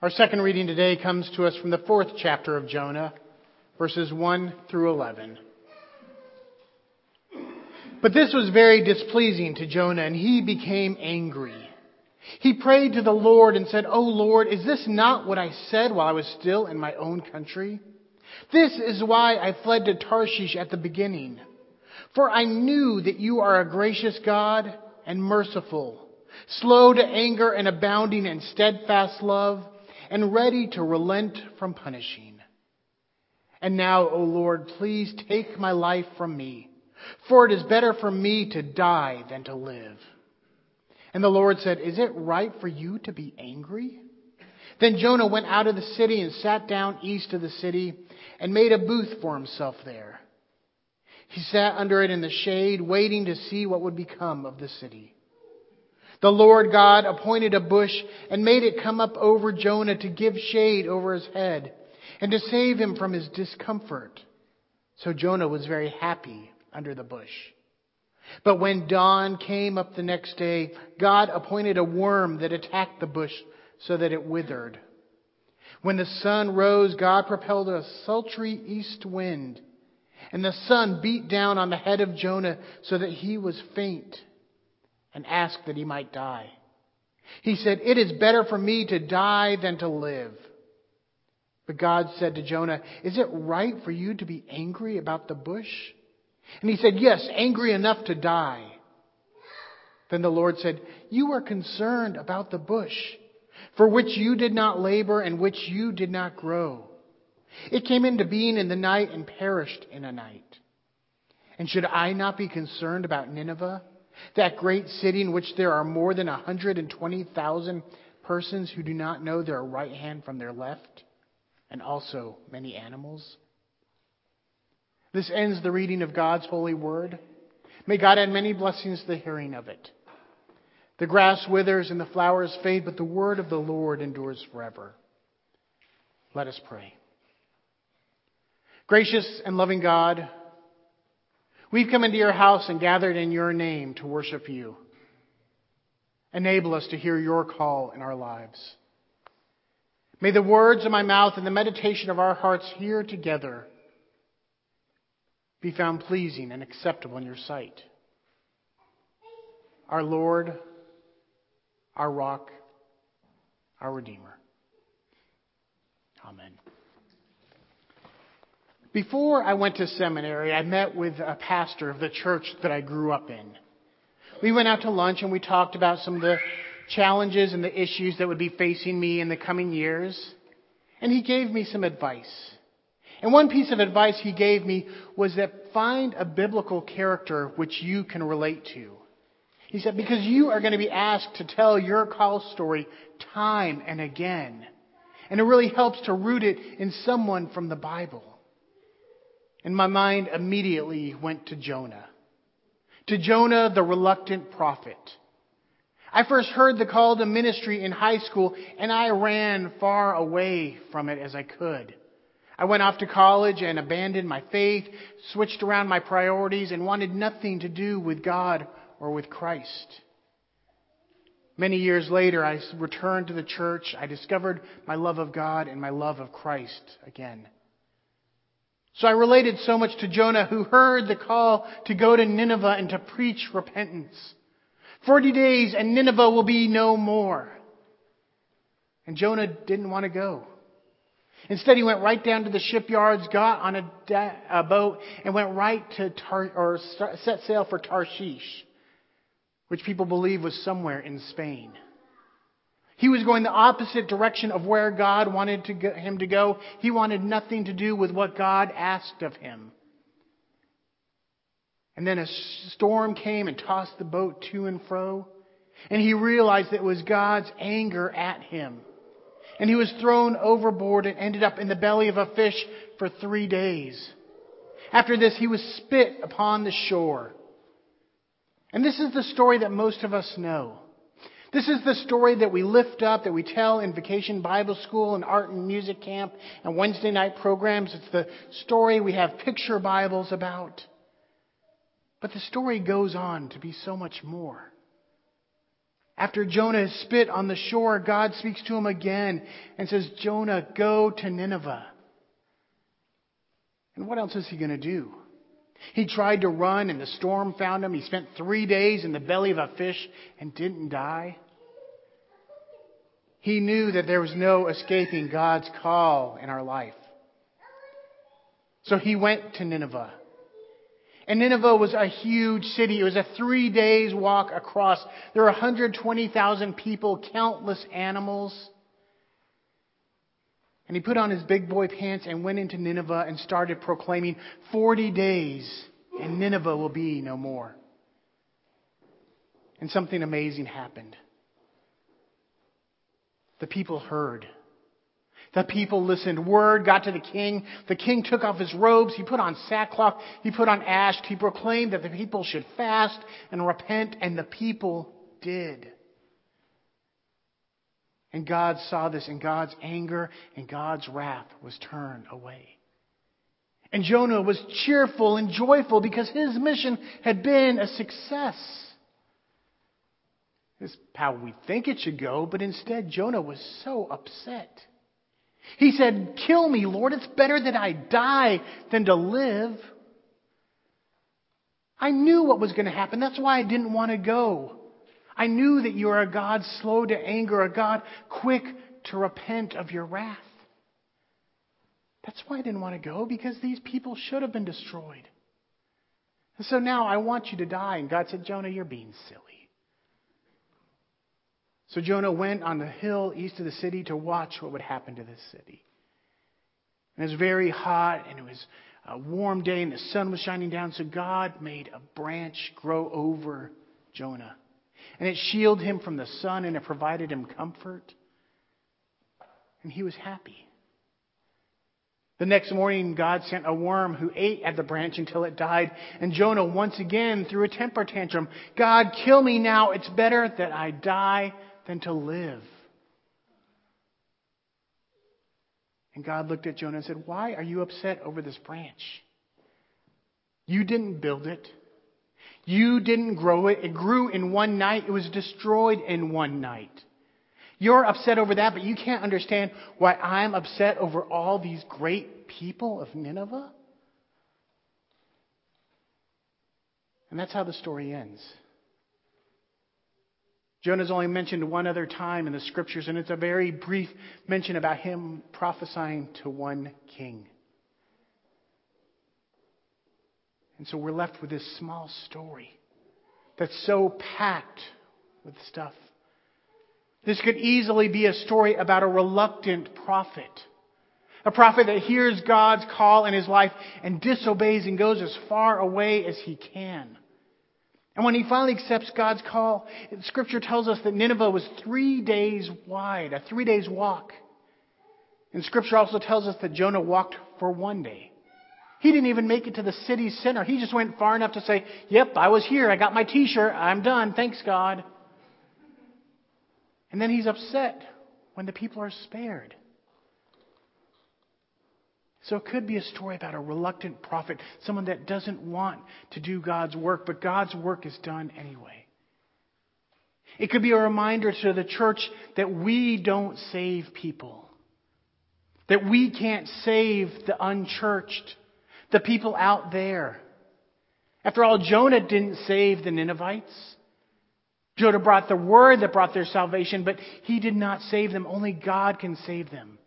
Our second reading today comes to us from the fourth chapter of Jonah, verses 1 through 11. But this was very displeasing to Jonah, and he became angry. He prayed to the Lord and said, O Lord, is this not what I said while I was still in my own country? This is why I fled to Tarshish at the beginning. For I knew that you are a gracious God and merciful, slow to anger and abounding in steadfast love, and ready to relent from punishing. And now, O Lord, please take my life from me, for it is better for me to die than to live. And the Lord said, Is it right for you to be angry? Then Jonah went out of the city and sat down east of the city and made a booth for himself there. He sat under it in the shade, waiting to see what would become of the city. The Lord God appointed a bush and made it come up over Jonah to give shade over his head and to save him from his discomfort. So Jonah was very happy under the bush. But when dawn came up the next day, God appointed a worm that attacked the bush so that it withered. When the sun rose, God propelled a sultry east wind, and the sun beat down on the head of Jonah so that he was faint and asked that he might die. He said, It is better for me to die than to live. But God said to Jonah, Is it right for you to be angry about the bush? And he said, Yes, angry enough to die. Then the Lord said, You are concerned about the bush, for which you did not labor and which you did not grow. It came into being in the night and perished in a night. And should I not be concerned about Nineveh, that great city in which there are more than 120,000 persons who do not know their right hand from their left, and also many animals? This ends the reading of God's holy word. May God add many blessings to the hearing of it. The grass withers and the flowers fade, but the word of the Lord endures forever. Let us pray. Gracious and loving God, we've come into your house and gathered in your name to worship you. Enable us to hear your call in our lives. May the words of my mouth and the meditation of our hearts here together be found pleasing and acceptable in your sight. Our Lord, our rock, our Redeemer. Amen. Before I went to seminary, I met with a pastor of the church that I grew up in. We went out to lunch and we talked about some of the challenges and the issues that would be facing me in the coming years. And he gave me some advice. And one piece of advice he gave me was that find a biblical character which you can relate to. He said, because you are going to be asked to tell your call story time and again. And it really helps to root it in someone from the Bible. And my mind immediately went to Jonah. To Jonah, the reluctant prophet. I first heard the call to ministry in high school and I ran far away from it as I could. I went off to college and abandoned my faith, switched around my priorities, and wanted nothing to do with God or with Christ. Many years later, I returned to the church. I discovered my love of God and my love of Christ again. So I related so much to Jonah who heard the call to go to Nineveh and to preach repentance. Forty days and Nineveh will be no more. And Jonah didn't want to go. Instead, he went right down to the shipyards, got on a, da- a boat, and went right to Tar- or set sail for Tarshish, which people believe was somewhere in Spain. He was going the opposite direction of where God wanted to him to go. He wanted nothing to do with what God asked of him. And then a storm came and tossed the boat to and fro. And he realized that it was God's anger at him and he was thrown overboard and ended up in the belly of a fish for three days. After this, he was spit upon the shore. And this is the story that most of us know. This is the story that we lift up, that we tell in vacation Bible school and art and music camp and Wednesday night programs. It's the story we have picture Bibles about. But the story goes on to be so much more. After Jonah has spit on the shore, God speaks to him again and says, Jonah, go to Nineveh. And what else is he going to do? He tried to run and the storm found him. He spent three days in the belly of a fish and didn't die. He knew that there was no escaping God's call in our life. So he went to Nineveh. And Nineveh was a huge city. It was a three days walk across. There were 120,000 people, countless animals. And he put on his big boy pants and went into Nineveh and started proclaiming 40 days and Nineveh will be no more. And something amazing happened. The people heard. The people listened. Word got to the king. The king took off his robes. He put on sackcloth. He put on ash. He proclaimed that the people should fast and repent, and the people did. And God saw this, and God's anger and God's wrath was turned away. And Jonah was cheerful and joyful because his mission had been a success. This is how we think it should go, but instead Jonah was so upset. He said, Kill me, Lord. It's better that I die than to live. I knew what was going to happen. That's why I didn't want to go. I knew that you are a God slow to anger, a God quick to repent of your wrath. That's why I didn't want to go, because these people should have been destroyed. And so now I want you to die. And God said, Jonah, you're being silly. So Jonah went on the hill east of the city to watch what would happen to this city. And it was very hot, and it was a warm day, and the sun was shining down. So God made a branch grow over Jonah. And it shielded him from the sun, and it provided him comfort. And he was happy. The next morning, God sent a worm who ate at the branch until it died. And Jonah once again threw a temper tantrum. God, kill me now. It's better that I die than to live. And God looked at Jonah and said, Why are you upset over this branch? You didn't build it. You didn't grow it. It grew in one night. It was destroyed in one night. You're upset over that, but you can't understand why I'm upset over all these great people of Nineveh? And that's how the story ends. Jonah's only mentioned one other time in the scriptures, and it's a very brief mention about him prophesying to one king. And so we're left with this small story that's so packed with stuff. This could easily be a story about a reluctant prophet. A prophet that hears God's call in his life and disobeys and goes as far away as he can. And when he finally accepts God's call, Scripture tells us that Nineveh was three days wide, a three days walk. And Scripture also tells us that Jonah walked for one day. He didn't even make it to the city center. He just went far enough to say, Yep, I was here. I got my t shirt. I'm done. Thanks, God. And then he's upset when the people are spared. So it could be a story about a reluctant prophet, someone that doesn't want to do God's work, but God's work is done anyway. It could be a reminder to the church that we don't save people, that we can't save the unchurched, the people out there. After all, Jonah didn't save the Ninevites. Jonah brought the word that brought their salvation, but he did not save them. Only God can save them.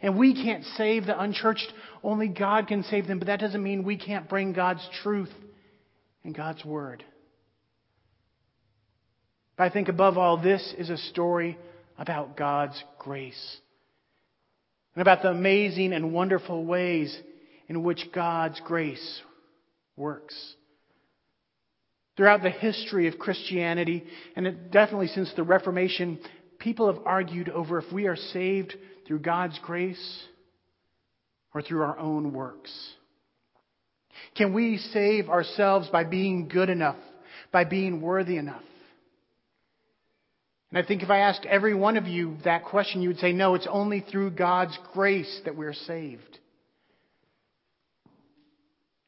And we can't save the unchurched, only God can save them, but that doesn't mean we can't bring God's truth and God's word. But I think above all, this is a story about God's grace and about the amazing and wonderful ways in which God's grace works. Throughout the history of Christianity, and definitely since the Reformation, people have argued over if we are saved through God's grace or through our own works? Can we save ourselves by being good enough, by being worthy enough? And I think if I asked every one of you that question, you would say, no, it's only through God's grace that we're saved.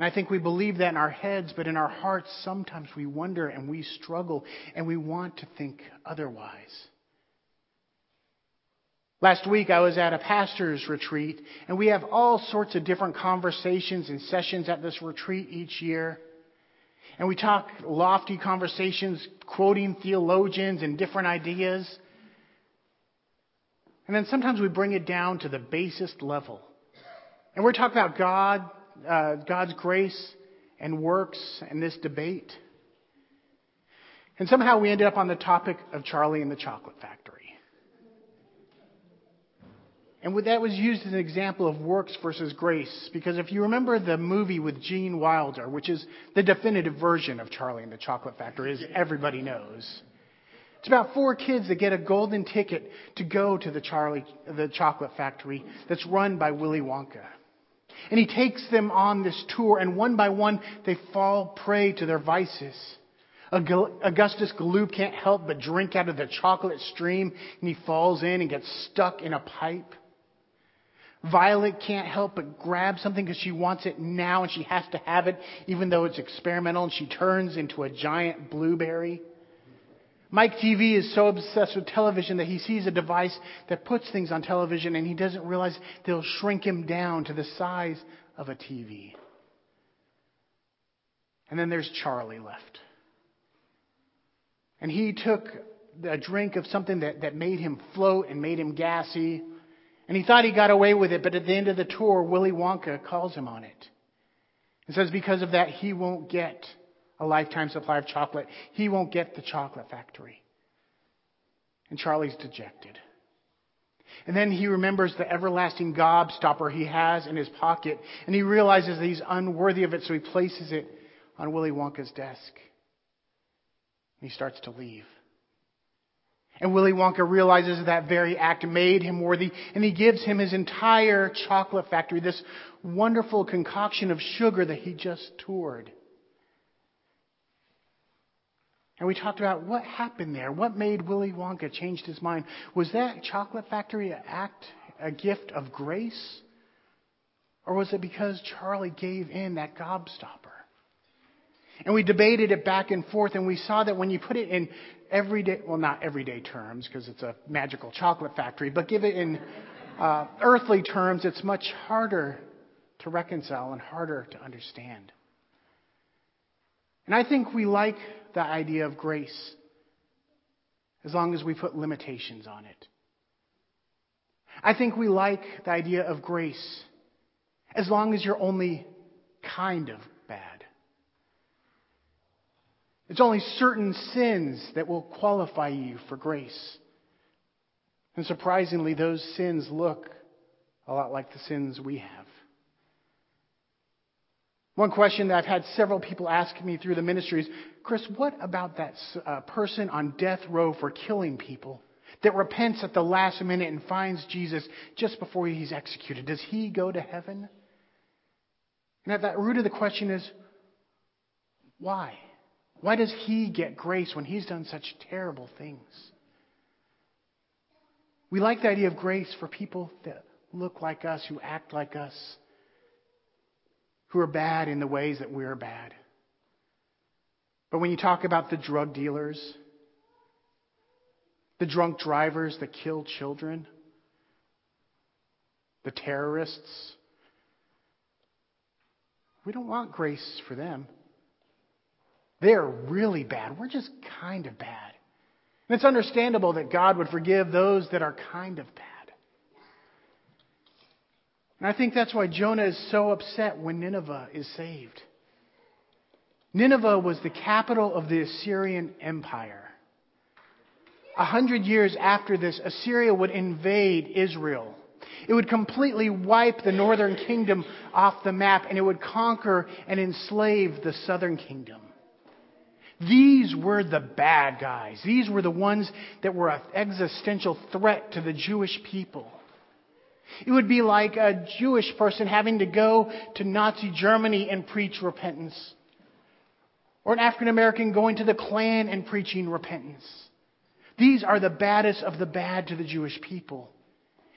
And I think we believe that in our heads, but in our hearts, sometimes we wonder and we struggle and we want to think otherwise. Last week I was at a pastor's retreat, and we have all sorts of different conversations and sessions at this retreat each year. And we talk lofty conversations, quoting theologians and different ideas. And then sometimes we bring it down to the basest level. And we're talking about God, uh, God's grace and works and this debate. And somehow we ended up on the topic of Charlie and the Chocolate Factory. And that was used as an example of works versus grace, because if you remember the movie with Gene Wilder, which is the definitive version of Charlie and the Chocolate Factory, as everybody knows, it's about four kids that get a golden ticket to go to the Charlie, the Chocolate Factory that's run by Willy Wonka. And he takes them on this tour, and one by one, they fall prey to their vices. Augustus Gloop can't help but drink out of the chocolate stream, and he falls in and gets stuck in a pipe. Violet can't help but grab something because she wants it now and she has to have it, even though it's experimental, and she turns into a giant blueberry. Mike TV is so obsessed with television that he sees a device that puts things on television and he doesn't realize they'll shrink him down to the size of a TV. And then there's Charlie left. And he took a drink of something that, that made him float and made him gassy. And he thought he got away with it, but at the end of the tour, Willy Wonka calls him on it. And says because of that, he won't get a lifetime supply of chocolate. He won't get the chocolate factory. And Charlie's dejected. And then he remembers the everlasting gobstopper he has in his pocket, and he realizes that he's unworthy of it, so he places it on Willy Wonka's desk. And he starts to leave. And Willy Wonka realizes that very act made him worthy, and he gives him his entire chocolate factory, this wonderful concoction of sugar that he just toured. And we talked about what happened there. What made Willy Wonka change his mind? Was that chocolate factory an act, a gift of grace? Or was it because Charlie gave in that gobstopper? And we debated it back and forth, and we saw that when you put it in everyday, well, not everyday terms, because it's a magical chocolate factory, but give it in uh, earthly terms, it's much harder to reconcile and harder to understand. And I think we like the idea of grace as long as we put limitations on it. I think we like the idea of grace as long as you're only kind of bad. It's only certain sins that will qualify you for grace. And surprisingly, those sins look a lot like the sins we have. One question that I've had several people ask me through the ministry is Chris, what about that uh, person on death row for killing people that repents at the last minute and finds Jesus just before he's executed? Does he go to heaven? And at that root of the question is why? Why does he get grace when he's done such terrible things? We like the idea of grace for people that look like us, who act like us, who are bad in the ways that we're bad. But when you talk about the drug dealers, the drunk drivers that kill children, the terrorists, we don't want grace for them. They're really bad. We're just kind of bad. And it's understandable that God would forgive those that are kind of bad. And I think that's why Jonah is so upset when Nineveh is saved. Nineveh was the capital of the Assyrian Empire. A hundred years after this, Assyria would invade Israel. It would completely wipe the northern kingdom off the map, and it would conquer and enslave the southern kingdom. These were the bad guys. These were the ones that were an existential threat to the Jewish people. It would be like a Jewish person having to go to Nazi Germany and preach repentance. Or an African American going to the Klan and preaching repentance. These are the baddest of the bad to the Jewish people.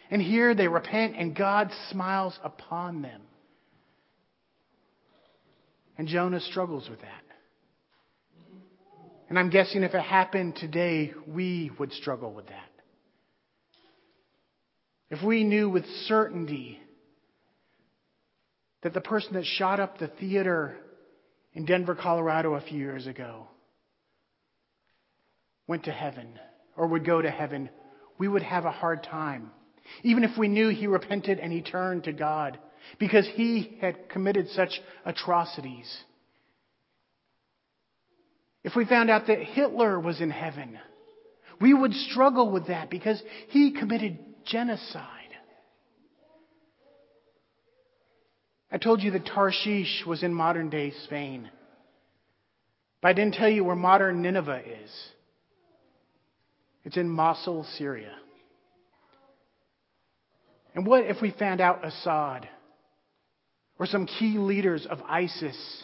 And here they repent and God smiles upon them. And Jonah struggles with that. And I'm guessing if it happened today, we would struggle with that. If we knew with certainty that the person that shot up the theater in Denver, Colorado a few years ago went to heaven or would go to heaven, we would have a hard time. Even if we knew he repented and he turned to God because he had committed such atrocities. If we found out that Hitler was in heaven, we would struggle with that because he committed genocide. I told you that Tarshish was in modern day Spain. But I didn't tell you where modern Nineveh is. It's in Mosul, Syria. And what if we found out Assad or some key leaders of ISIS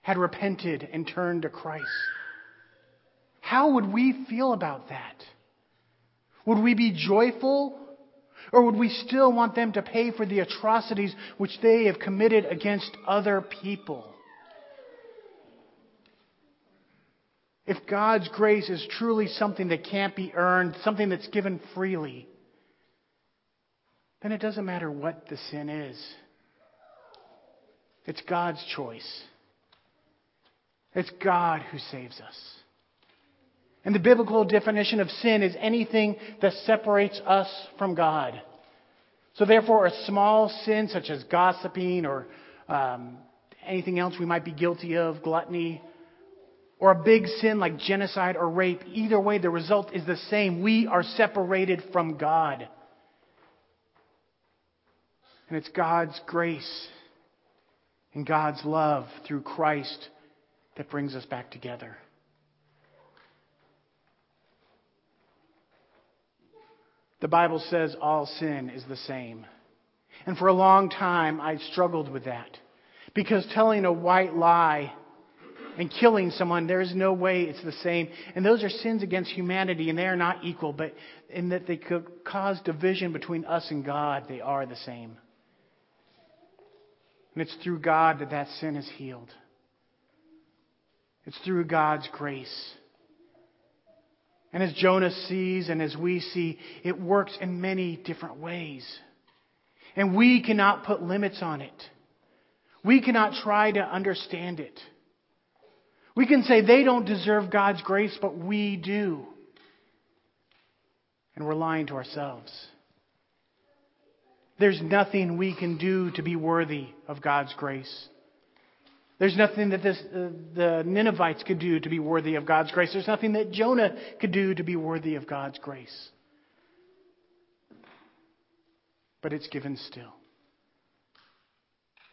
had repented and turned to Christ? How would we feel about that? Would we be joyful? Or would we still want them to pay for the atrocities which they have committed against other people? If God's grace is truly something that can't be earned, something that's given freely, then it doesn't matter what the sin is. It's God's choice. It's God who saves us. And the biblical definition of sin is anything that separates us from God. So, therefore, a small sin such as gossiping or um, anything else we might be guilty of, gluttony, or a big sin like genocide or rape, either way, the result is the same. We are separated from God. And it's God's grace and God's love through Christ that brings us back together. The Bible says all sin is the same. And for a long time, I struggled with that. Because telling a white lie and killing someone, there is no way it's the same. And those are sins against humanity, and they are not equal, but in that they could cause division between us and God, they are the same. And it's through God that that sin is healed. It's through God's grace. And as Jonah sees and as we see, it works in many different ways. And we cannot put limits on it. We cannot try to understand it. We can say they don't deserve God's grace, but we do. And we're lying to ourselves. There's nothing we can do to be worthy of God's grace. There's nothing that this, uh, the Ninevites could do to be worthy of God's grace. There's nothing that Jonah could do to be worthy of God's grace. But it's given still.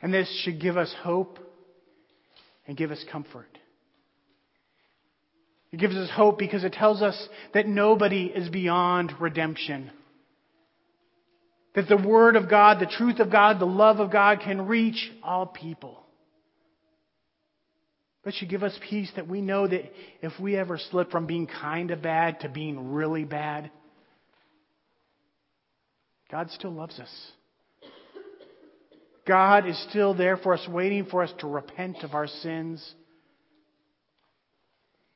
And this should give us hope and give us comfort. It gives us hope because it tells us that nobody is beyond redemption. That the Word of God, the truth of God, the love of God can reach all people. But you give us peace that we know that if we ever slip from being kind of bad to being really bad, God still loves us. God is still there for us, waiting for us to repent of our sins,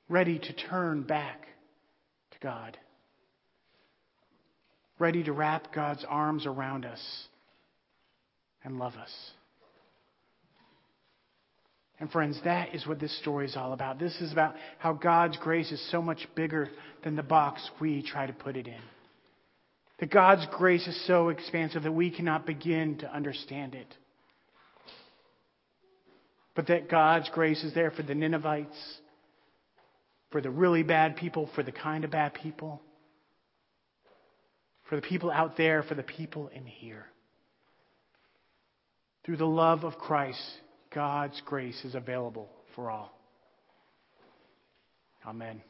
ready to turn back to God, ready to wrap God's arms around us and love us. And friends, that is what this story is all about. This is about how God's grace is so much bigger than the box we try to put it in. That God's grace is so expansive that we cannot begin to understand it. But that God's grace is there for the Ninevites, for the really bad people, for the kind of bad people, for the people out there, for the people in here. Through the love of Christ, God's grace is available for all. Amen.